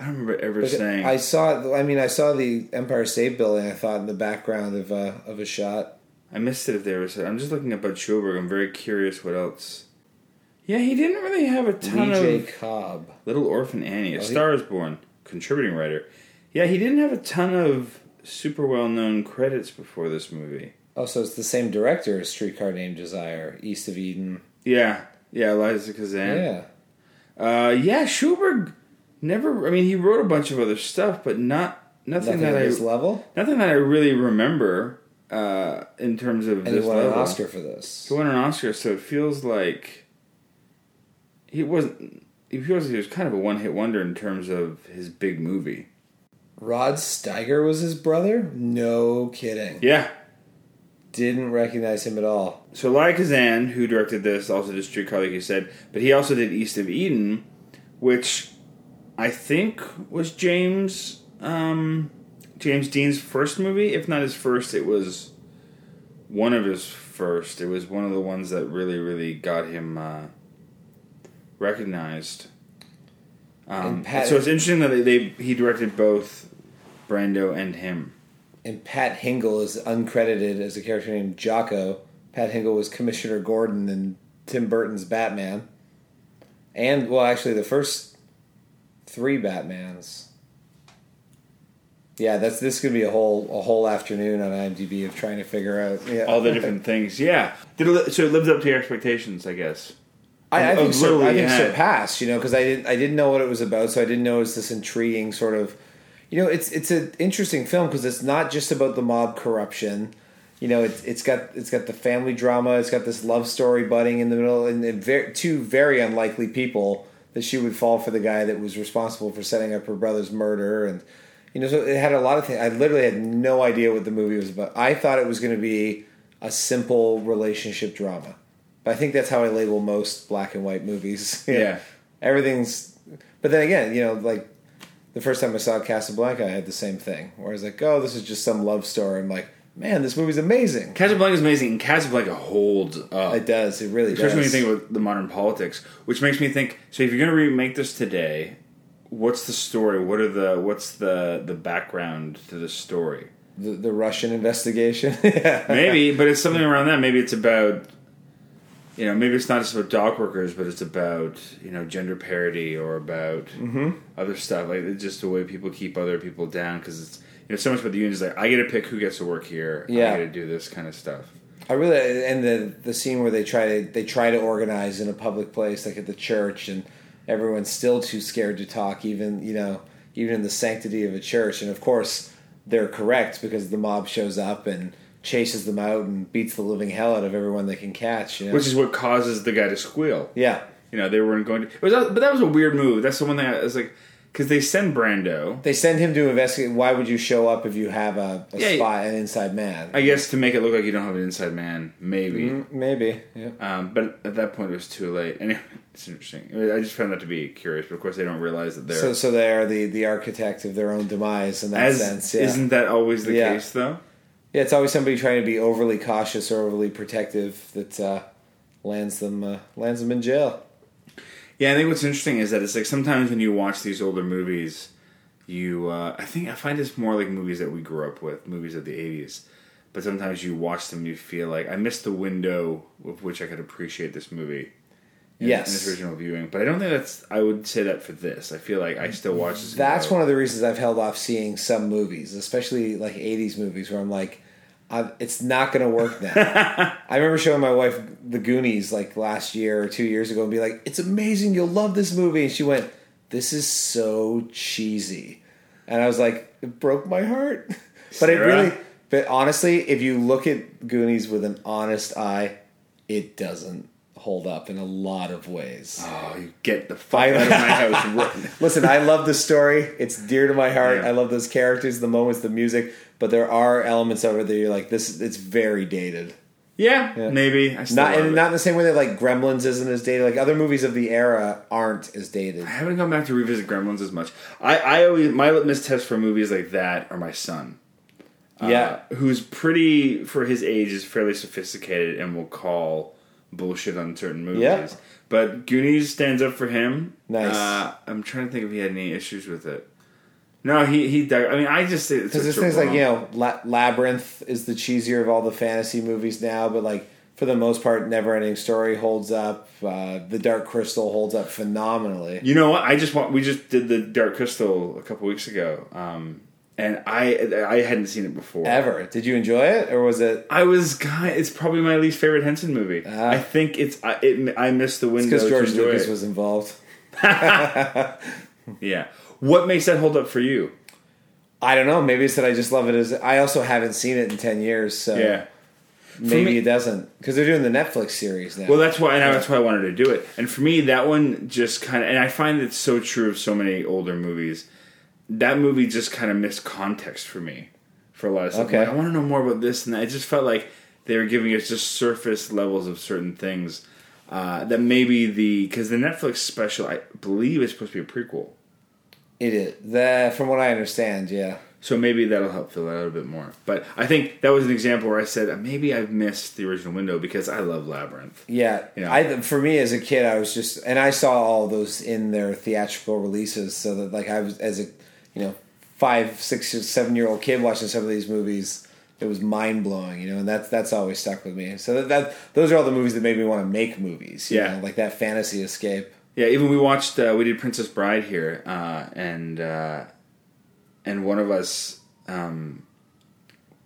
I don't remember ever saying. I saw. I mean, I saw the Empire State Building. I thought in the background of uh, of a shot. I missed it if they were. I'm just looking at Bud Schulberg. I'm very curious what else. Yeah, he didn't really have a ton Lee J. of Cobb. Little Orphan Annie, A Oh, he- Star is Born, contributing writer. Yeah, he didn't have a ton of super well known credits before this movie. Oh, so it's the same director as Streetcar Named Desire, East of Eden. Yeah, yeah, Elia Kazan. Yeah. Uh, yeah, Schulberg never. I mean, he wrote a bunch of other stuff, but not nothing, Nothing that at I this level. nothing that I really remember uh, in terms of And he won an. Oscar for this. He won an Oscar, so it feels like he wasn't. He feels like he was kind of a one hit wonder in terms of his big movie. Rod Steiger was his brother? No kidding. Yeah. Didn't recognize him at all. So Lai Kazan, who directed this, also did Streetcar, like you said, but he also did East of Eden, which I think was James um, James Dean's first movie. If not his first, it was one of his first. It was one of the ones that really, really got him uh, recognized. Um, Pat- so it's interesting that they, they he directed both Brando and him. And Pat Hingle is uncredited as a character named Jocko. Pat Hingle was Commissioner Gordon in Tim Burton's Batman. And, well, actually, the first three Batmans. Yeah, that's this could be a whole a whole afternoon on IMDb of trying to figure out yeah. All the different things, yeah. Did it, so it lived up to your expectations, I guess. I, I think, sur- I think had. surpassed, you know, because I didn't I didn't know what it was about, so I didn't know it was this intriguing sort of, you know, it's it's an interesting film because it's not just about the mob corruption, you know, it's it's got it's got the family drama, it's got this love story budding in the middle, and, and very, two very unlikely people that she would fall for the guy that was responsible for setting up her brother's murder, and you know, so it had a lot of things. I literally had no idea what the movie was about. I thought it was going to be a simple relationship drama. But I think that's how I label most black and white movies. [LAUGHS] Yeah. Everything's. But then again, you know, like the first time I saw Casablanca, I had the same thing where I was like, oh, this is just some love story. I'm like, man, this movie's amazing. Casablanca is amazing, and Casablanca holds up. It does. It really Especially when you think about the modern politics, which makes me think. So, if you're going to remake this today, what's the story? What are the what's the the background to the story? the, the Russian investigation. yeah. [LAUGHS] Maybe, but it's something around that. Maybe it's about, you know, maybe it's not just about dock workers, but it's about you know gender parity or about Mm-hmm. other stuff. Like it's just the way people keep other people down because it's you know so much about the unions. Like I get to pick who gets to work here. Yeah. I get to do this kind of stuff. I really and the the scene where they try to they try to organize in a public place like at the church and everyone's still too scared to talk even you know even in the sanctity of a church and of course they're correct because the mob shows up and chases them out and beats the living hell out of everyone they can catch you know? Which is what causes the guy to squeal. yeah You know, they weren't going to. It was, but that was a weird move. That's the one thing I was like, because they send Brando, they send him to investigate why would you show up if you have a, a Yeah, spy an inside man I guess, to make it look like you don't have an inside man, maybe. Mm, maybe yeah Um, but at that point, it was too late. Anyway, [LAUGHS] it's interesting. I, mean, I just found that to be curious. But of course, they don't realize that they're so so they are the the architect of their own demise in that as sense yeah. isn't that always the Yeah. case though? Yeah, it's always somebody trying to be overly cautious or overly protective that uh, lands them uh, lands them in jail. Yeah, I think what's interesting is that it's like sometimes when you watch these older movies, you uh, I think I find it's more like movies that we grew up with, movies of the eighties. But sometimes you watch them, you feel like I missed the window with which I could appreciate this movie. In, Yes. in its original viewing. But I don't think that's. I would say that for this. I feel like I still watch this. That's one of the reasons I've held off seeing some movies, especially like '80s movies, where I'm like, i it's not going to work now. [LAUGHS] I remember showing my wife The Goonies like last year or two years ago, and be like, "It's amazing, you'll love this movie," and she went, "This is so cheesy," and I was like, "It broke my heart." [LAUGHS] but it really, but honestly, if you look at Goonies with an honest eye, it doesn't hold up in a lot of ways. Oh, you get the fuck out of my [LAUGHS] house. Listen, I love the story. It's dear to my heart. Yeah. I love those characters, the moments, the music. But there are elements of it that you're like, this. It's very dated. yeah, Yeah. maybe. I Not and it. not in the same way that like Gremlins isn't as dated. Like other movies of the era aren't as dated. I haven't gone back to revisit Gremlins as much. I, I always my litmus test for movies like that are my son. yeah, uh, who's pretty for his age is fairly sophisticated and will call bullshit on certain movies. Yeah. But Goonies stands up for him. Nice. Uh, I'm trying to think if he had any issues with it. No, he he. I mean, I just because this things like you know, La- Labyrinth is the cheesier of all the fantasy movies now, but like for the most part, Never Ending Story holds up. Uh, the Dark Crystal holds up phenomenally. You know what? I just want. We just did the Dark Crystal a couple weeks ago, um, and I I hadn't seen it before. Ever? Did you enjoy it, or was it? I was kind. It's probably my least favorite Henson movie. Ah. I think it's. I, it, I missed the window Because George Lucas it. was involved. [LAUGHS] Yeah. What makes that hold up for you? I don't know. Maybe it's that I just love it as. I also haven't seen it in ten years, so Yeah. maybe me- it doesn't because they're doing the Netflix series now. Well, that's why, and that's why I wanted to do it. And for me, that one just kind of, and I find it's so true of so many older movies. That movie just kind of missed context for me for a lot of stuff. Okay. Like, I want to know more about this and that. It just felt like they were giving us just surface levels of certain things. Uh, that maybe the because the Netflix special, I believe, is supposed to be a prequel. it is. The from what I understand, yeah. So maybe that'll help fill that out a bit more. But I think that was an example where I said maybe I've missed the original window because I love Labyrinth. Yeah, Yeah. I for me as a kid, I was just, and I saw all those in their theatrical releases, so that like I was as a, you know, five, six, seven year old kid watching some of these movies, it was mind blowing, you know, and that's that's always stuck with me. So that, that those are all the movies that made me want to make movies, you Yeah. know, like that fantasy escape. Yeah, even we watched uh, we did Princess Bride here, uh, and uh, and one of us um,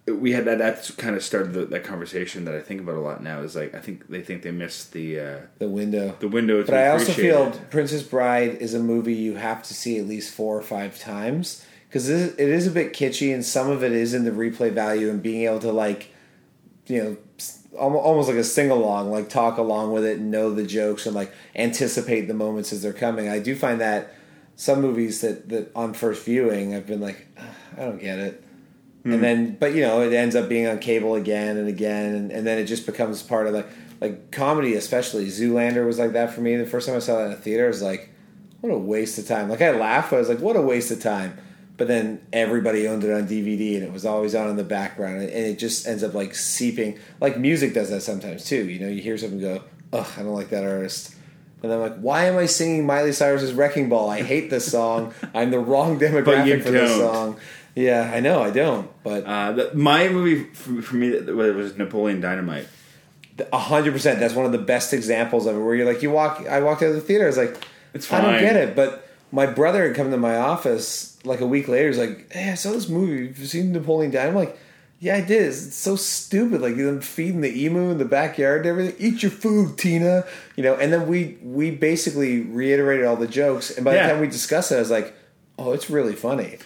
we had that. That's kind of started the, that conversation that I think about a lot now. Is like I think they think they missed the uh, The window. the window. To But I also feel it. Princess Bride is a movie you have to see at least four or five times because it is a bit kitschy, and some of it is in the replay value and being able to like, you know, almost like a sing along, like talk along with it and know the jokes and like anticipate the moments as they're coming. I do find that some movies that that on first viewing I've been like, I don't get it. And hmm. then, but you know, it ends up being on cable again and again, and, and then it just becomes part of like like comedy, especially Zoolander was like that for me. The first time I saw that in a theater, I was like, what a waste of time. Like I laughed, but I was like, what a waste of time. But then everybody owned it on DVD, and it was always on in the background, and it just ends up like seeping. Like music does that sometimes too. You know, you hear something go, ugh, I don't like that artist. And I'm like, why am I singing Miley Cyrus's "Wrecking Ball"? I hate this song. [LAUGHS] I'm the wrong demographic for this don't. song. Yeah, I know, I don't. But Uh, the, my movie for, for me that was Napoleon Dynamite. A hundred percent. That's one of the best examples of it. Where you're like, you walk. I walked out of the theater. I was like, It's fine. I don't get it. But my brother had come to my office like a week later. He's like, Hey, I saw this movie. Have you seen Napoleon Dynamite? I'm like, Yeah, I did. It's, it's so stupid. Like them feeding the emu in the backyard and everything. Eat your food, Tina. You know. And then we we basically reiterated all the jokes. And by Yeah. the time we discussed it, I was like, Oh, it's really funny.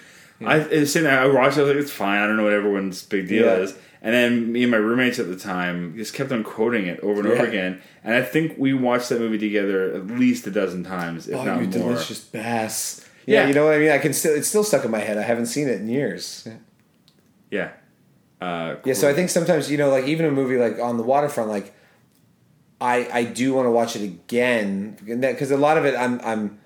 I it's sitting there, I watched. it, I was like, it's fine. I don't know what everyone's big deal Yeah. is. And then me and my roommates at the time just kept on quoting it over and over again. And I think we watched that movie together at least a dozen times, if Oh, not you more. delicious bass. Yeah, Yeah. you know what I mean. I can still. It's still stuck in my head. I haven't seen it in years. Yeah. Uh, Yeah, so I think sometimes you know, like even a movie like on the waterfront, like I I do want to watch it again because a lot of it I'm I'm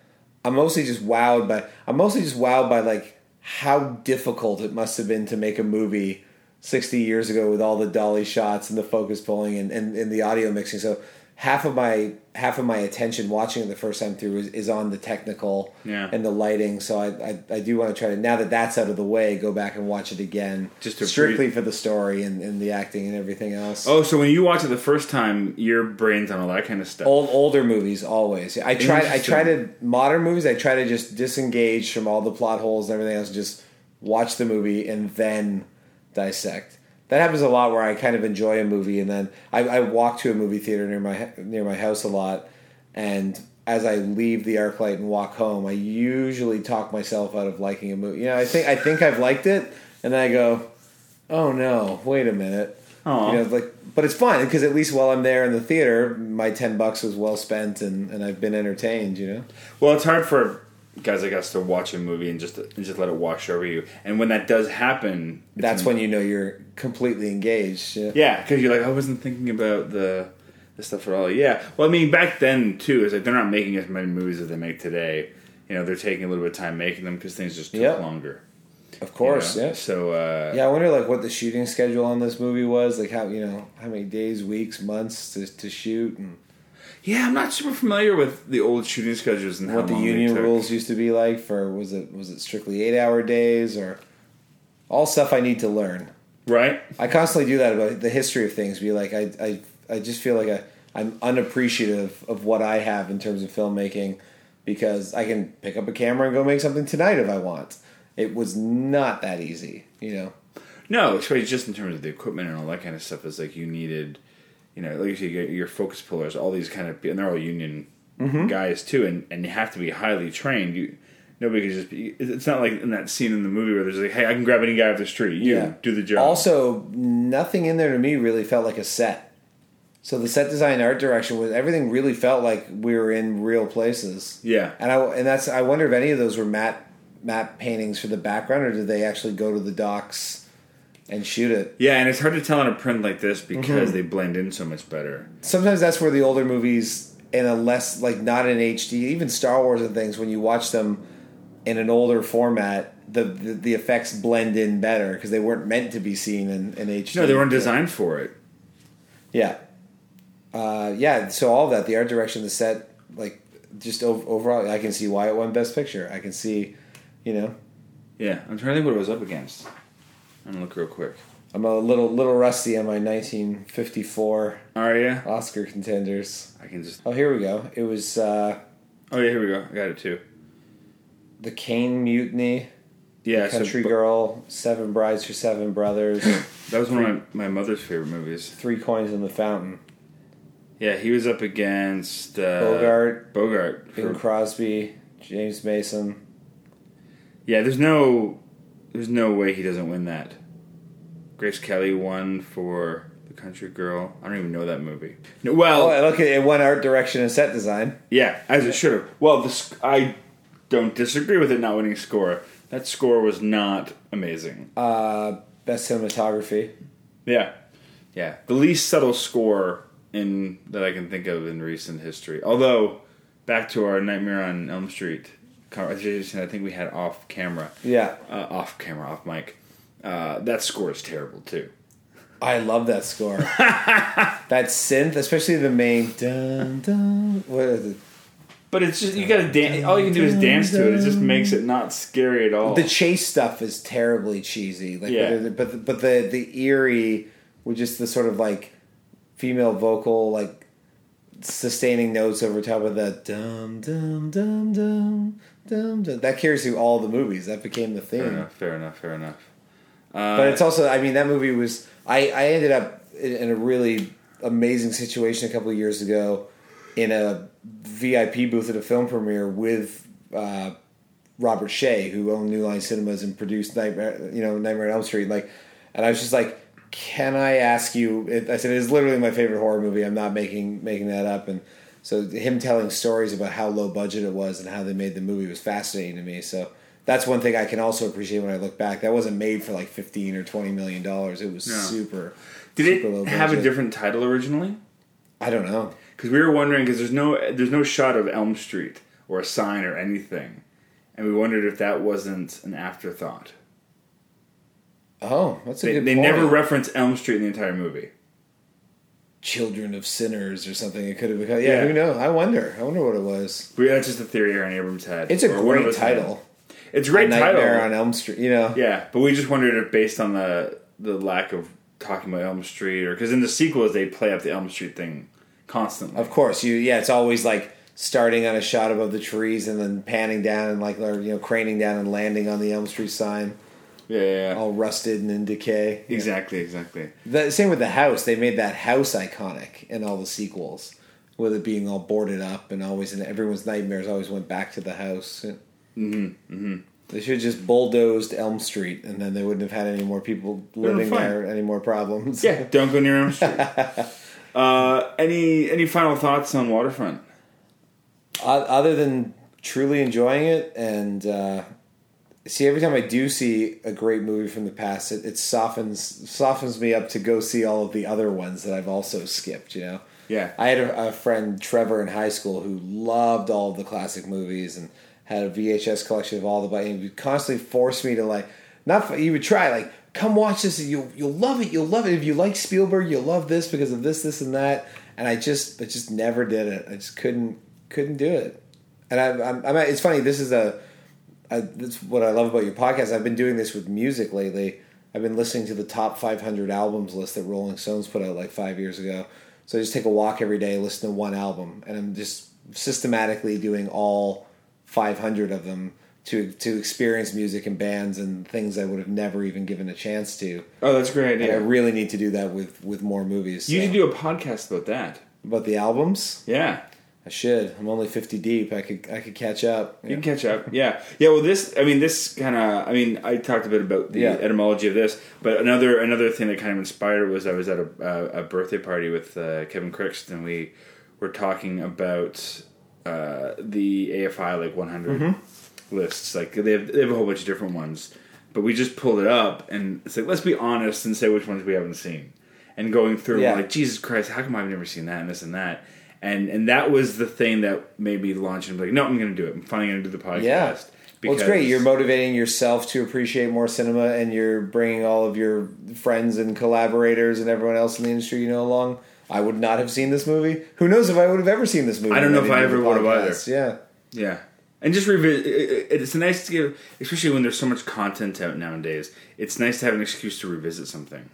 I'm mostly just wowed by I'm mostly just wowed by like how difficult it must have been to make a movie 60 years ago with all the dolly shots and the focus pulling and, and, and the audio mixing. So half of my half of my attention watching it the first time through is, is on the technical Yeah. and the lighting. So I, I I do want to try to now that that's out of the way, go back and watch it again, Just to strictly for the story and, and the acting and everything else. Oh, so when you watch it the first time, your brain's on all that kind of stuff. Old older movies always. I try. I try to modern movies. I try to just disengage from all the plot holes and everything else. and Just watch the movie and then dissect. That happens a lot where I kind of enjoy a movie and then I, I walk to a movie theater near my near my house a lot, and as I leave the ArcLight and walk home, I usually talk myself out of liking a movie. You know, I think I think I've liked it, and then I go, "Oh no, wait a minute." Aw. You know, like, but it's fun because at least while I'm there in the theater, my ten bucks was well spent, and, and I've been entertained. You know, Well, it's hard for guys like us to watch a movie and just and just let it wash over you. And when that does happen, that's when you know you're completely engaged. Yeah. Yeah, because you're like, I wasn't thinking about the the stuff at all. Yeah. Well, I mean, back then too, is like they're not making as many movies as they make today. You know, they're taking a little bit of time making them because things just took Yep. longer. of you course. know? Yeah. So uh, Yeah, I wonder like what the shooting schedule on this movie was, like how you know how many days, weeks, months to, to shoot, and yeah, I'm not super familiar with the old shooting schedules and how what the union rules used to be like for was it was it strictly eight hour days or all stuff I need to learn. Right. I constantly do that about the history of things. Be like, I, I, I just feel like I, I'm unappreciative of what I have in terms of filmmaking because I can pick up a camera and go make something tonight if I want. It was not that easy, you know. No, especially just in terms of the equipment and all that kind of stuff. Is like you needed, you know, like you said, get your focus pullers, all these kind of, and they're all union Mm-hmm. guys too, and and you have to be highly trained. You nobody can just be. It's not like in that scene in the movie where there's like, hey, I can grab any guy off the street. You do the job. Also, nothing in there to me really felt like a set. So the set design, art direction was everything really felt like we were in real places. yeah, And I and that's I wonder if any of those were matte matte paintings for the background or did they actually go to the docks and shoot it? yeah, and it's hard to tell on a print like this Mm-hmm. because they blend in so much better. Sometimes that's where the older movies in a less like not in HD, even Star Wars and things when you watch them in an older format, the the, the effects blend in better because they weren't meant to be seen in, in HD. No, they weren't designed for it. Yeah. Uh, yeah, so all that, the art direction, the set, like just ov- overall, I can see why it won Best Picture. I can see, you know, Yeah, I'm trying to think what it was up against. I'm gonna look real quick. I'm a little little rusty on my 1954 Are you? Oscar contenders. I can just. Oh, here we go. It was uh, Oh yeah, here we go. I got it too. the Caine Mutiny, Yeah, so Country Girl, Seven Brides for Seven Brothers, [LAUGHS] that was one of my, my mother's favorite movies. Three Coins in the Fountain, Yeah, he was up against uh, Bogart, Bogart. Bing for- Crosby, James Mason. yeah, there's no, there's no way he doesn't win that. Grace Kelly won for The Country Girl. I don't even know that movie. No, well, Oh, look, it won art direction and set design. yeah, as it should have. Well, the sc- I don't disagree with it not winning score. That score was not amazing. Uh, best cinematography. Yeah, yeah, the least subtle score in that I can think of in recent history. Although, back to our Nightmare on Elm Street conversation, I think we had off camera, Yeah, uh, off camera, off mic. Uh, that score is terrible too. I love that score. [LAUGHS] that synth, especially the main dun dun. What is it? But it's just you gotta dance. All you can do is dance to it. It just makes it not scary at all. The chase stuff is terribly cheesy. Like, Yeah. but, the, but the, but the the eerie with just the sort of like female vocal like sustaining notes over top of that dum dum dum dum dum dum. That carries through all the movies. That became the fair theme. enough. Fair enough. Fair enough. Uh, But it's also, I mean, that movie was. I, I ended up in, a really amazing situation a couple of years ago in a VIP booth at a film premiere with uh, Robert Shaye, who owned New Line Cinemas and produced Nightmare, you know, Nightmare on Elm Street. Like, and I was just like, "Can I ask you?" It, I said, "It's literally my favorite horror movie. I'm not making making that up." And so him telling stories about how low budget it was and how they made the movie was fascinating to me. So that's one thing I can also appreciate when I look back. That wasn't made for like fifteen or twenty million dollars. It was No. super. did super low it have a different title originally? I don't know. Because we were wondering because there's no there's no shot of Elm Street or a sign or anything, and we wondered if that wasn't an afterthought. Oh, that's a They, good. they point. never reference Elm Street in the entire movie. Children of sinners or something. It could have become. Yeah, Yeah. who knows? I wonder. I wonder what it was. We- That's just a theory Aaron Abrams had. It's a Or great had. title. It's a great Nightmare title. on Elm Street. You know. Yeah, but we just wondered if based on the the lack of talking about Elm Street, or because in the sequels they play up the Elm Street thing constantly. Of course, you. Yeah, it's always like starting on a shot above the trees and then panning down and like or you know craning down and landing on the Elm Street sign, Yeah, yeah, yeah. all rusted and in decay. exactly, exactly. The same with the house. They made that house iconic in all the sequels, with it being all boarded up and always and everyone's nightmares always went back to the house. Mm-hmm. Mm-hmm. They should have just bulldozed Elm Street, and then they wouldn't have had any more people living there, any more problems. Yeah, [LAUGHS] don't go near Elm Street. uh, any any final thoughts on Waterfront? O- other than truly enjoying it and uh, see every time i do see a great movie from the past it, it softens softens me up to go see all of the other ones that i've also skipped you know? Yeah. i had a, a friend trevor in high school who loved all of the classic movies and had a vhs collection of all the but he would constantly force me to like not he would try like come watch this you'll you'll love it you'll love it. If you like spielberg you'll love this because of this this and that. And i just i just never did it. I just couldn't couldn't do it. And I, I'm, I'm it's funny this is a I, that's what I love about your podcast. I've been doing this with music lately. I've been listening to the top 500 albums list that Rolling Stones put out like five years ago. So I just take a walk every day, listen to one album, and I'm just systematically doing all 500 of them to to experience music and bands and things I would have never even given a chance to. Oh, that's a great And I really need to do that with with more movies. You so. to do a podcast about that. about the albums. Yeah. I should. I'm only 50 deep. I could I could catch up. You can catch up. Yeah. Yeah, well this I mean this kind of I mean I talked a bit about the Yeah. etymology of this, but another another thing that kind of inspired was I was at a a, a birthday party with uh, Kevin and we were talking about uh, the AFI like 100 Mm-hmm. lists. Like they have they have a whole bunch of different ones, but we just pulled it up and it's like let's be honest and say which ones we haven't seen. And going through Yeah. like Jesus Christ, how come I've never seen that and this and that. And and that was the thing that made me launch and be like, no, I'm going to do it. I'm finally going to do the podcast. Yeah. Well, it's great. You're motivating yourself to appreciate more cinema, and you're bringing all of your friends and collaborators and everyone else in the industry you know along. I would not have seen this movie. Who knows if I would have ever seen this movie? I don't know if I ever would have either. Yeah. Yeah. And just revisit. it- it- It's nice to give, especially when there's so much content out nowadays. It's nice to have an excuse to revisit something.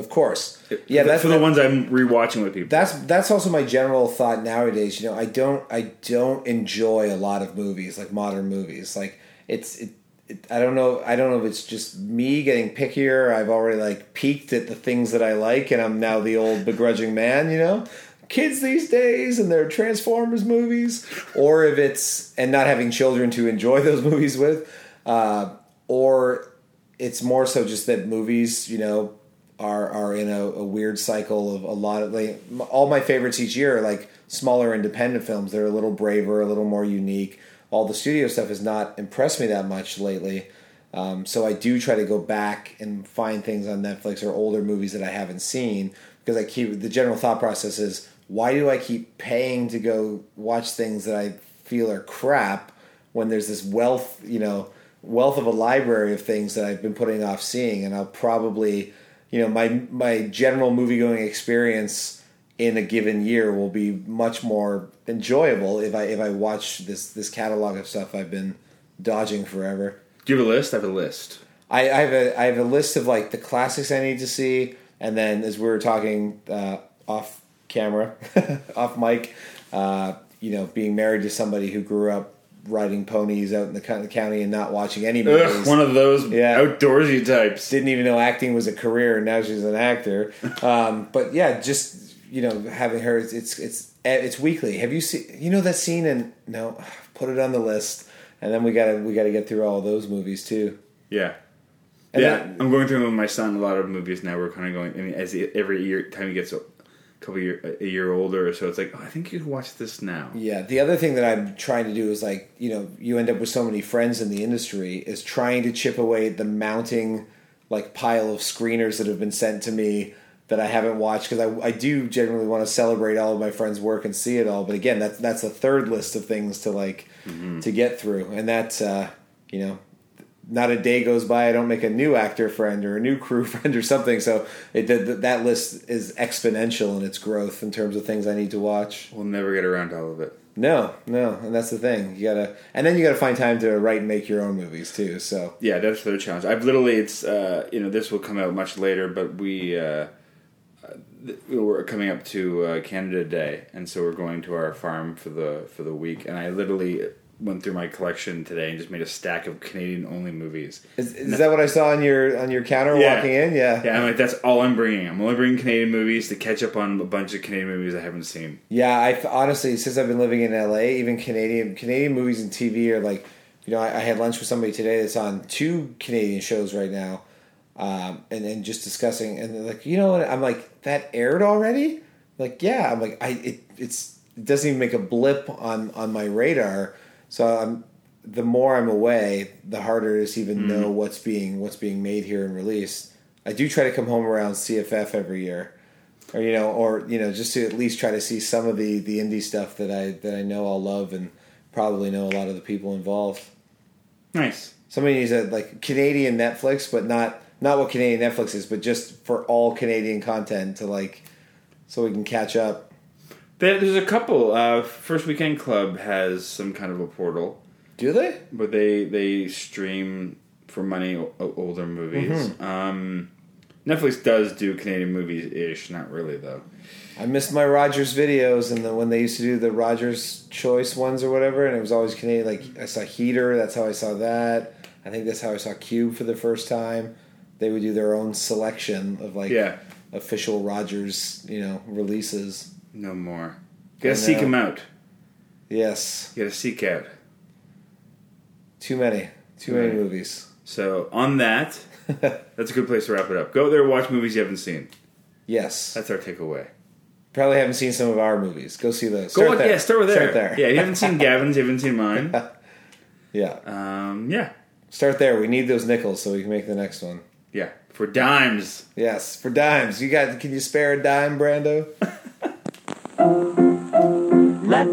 Of course. Yeah, for, that's for the ones I'm rewatching with people. That's that's also my general thought nowadays. You know, I don't I don't enjoy a lot of movies like modern movies. Like it's it, it, I don't know I don't know if it's just me getting pickier. I've already like peaked at the things that I like, and I'm now the old begrudging man. You know, kids these days and their Transformers movies, or if it's and not having children to enjoy [LAUGHS] those movies with, uh, or it's more so just that movies, you know, are are in a, a weird cycle of a lot of like all my favorites each year are like smaller independent films. They're a little braver, a little more unique. All the studio stuff has not impressed me that much lately. Um, so I do try to go back and find things on Netflix or older movies that I haven't seen because I keep the general thought process is why do I keep paying to go watch things that I feel are crap when there's this wealth, you know, wealth of a library of things that I've been putting off seeing, and I'll probably, you know, my my general movie going experience in a given year will be much more enjoyable if I if I watch this this catalog of stuff I've been dodging forever. Do you have a list? I have a list. I, I have a I have a list of like the classics I need to see, and then as we were talking uh, off camera, [LAUGHS] off mic, uh, you know, being married to somebody who grew up riding ponies out in the county and not watching any movies. Ugh, one of those Yeah. outdoorsy types. didn't even know acting was a career, and now she's an actor. Um, but yeah, just you know, having her, it's it's it's, it's weekly. Have you seen? You know that scene? And no, [SIGHS] put it on the list, and then we gotta we gotta get through all those movies too. Yeah. And yeah, then- I'm going through with my son a lot of movies now. We're kind of going. I mean, as every year time he gets couple year a year older, so it's like, oh, I think you can watch this now. Yeah, the other thing that I'm trying to do is like, you know, you end up with so many friends in the industry is trying to chip away the mounting like pile of screeners that have been sent to me that I haven't watched because I, I do generally want to celebrate all of my friends' work and see it all. But again, that's that's the third list of things to like to get through, and that's uh, you know not a day goes by I don't make a new actor friend or a new crew [LAUGHS] friend or something. So it, that, that list is exponential in its growth in terms of things I need to watch. We'll never get around to all of it. No, no, and that's the thing. You gotta, and then you gotta find time to write and make your own movies too. So Yeah, that's the challenge. I've literally, it's uh, you know, this will come out much later, but we uh, uh, th- we're coming up to uh, Canada Day, and so we're going to our farm for the for the week. And I literally went through my collection today and just made a stack of Canadian only movies. is, is that what I saw on your on your counter Yeah. walking in? Yeah. Yeah, I'm like, that's all I'm bringing. I'm only bringing Canadian movies to catch up on a bunch of Canadian movies I haven't seen. Yeah, I honestly, since I've been living in LA, even Canadian Canadian movies and TV are like, you know, I, I had lunch with somebody today that's on two Canadian shows right now, um, and and just discussing, and they're like, you know, what? I'm like, that aired already? Like, yeah, I'm like, I it it's it doesn't even make a blip on on my radar. So I'm the more I'm away, the harder it is to even hmm. know what's being what's being made here and released. I do try to come home around CFF every year or you know, or you know, just to at least try to see some of the the indie stuff that I that I know I'll love and probably know a lot of the people involved. Nice. Somebody needs a like Canadian Netflix, but not not what Canadian Netflix is, but just for all Canadian content to like, so we can catch up. There- There's a couple. Uh, First Weekend Club has some kind of a portal. Do they? but they they stream for money o- older movies. Um, Netflix does do Canadian movies ish, not really though. I missed my Rogers videos and the when they used to do the Rogers Choice ones or whatever, and it was always Canadian. Like I saw Heater, that's how I saw that. I think that's how I saw Cube for the first time. They would do their own selection of like Yeah, official Rogers, you know, releases. No more. You gotta seek him out. Yes, You gotta seek out. too many, too many Right. movies. So on that, [LAUGHS] that's a good place to wrap it up. Go there, watch movies you haven't seen. Yes, That's our takeaway. probably haven't seen some of our movies. Go see those. Go Start watch, there. yeah, start with there. Start there. Yeah, you haven't seen [LAUGHS] Gavin's, you haven't seen mine. [LAUGHS] yeah. Um, yeah, Start there. We need those nickels so we can make the next one. yeah, for dimes. Yes, for dimes. You got? Can you spare a dime, Brando?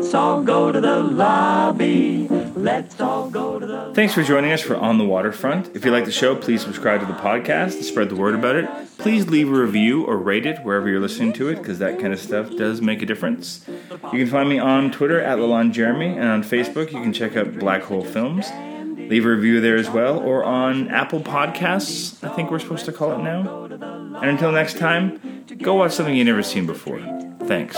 Let's all go to the lobby. Let's all go to the Thanks for joining us for On the Waterfront. If you like the show, please subscribe to the podcast and spread the word about it. Please leave a review or rate it wherever you're listening to it, because that kind of stuff does make a difference. You can find me on Twitter at Lalon Jeremy, and on Facebook you can check out Black Hole Films. Leave a review there as well, or on Apple Podcasts, I think we're supposed to call it now. And until next time, go watch something you've never seen before. Thanks.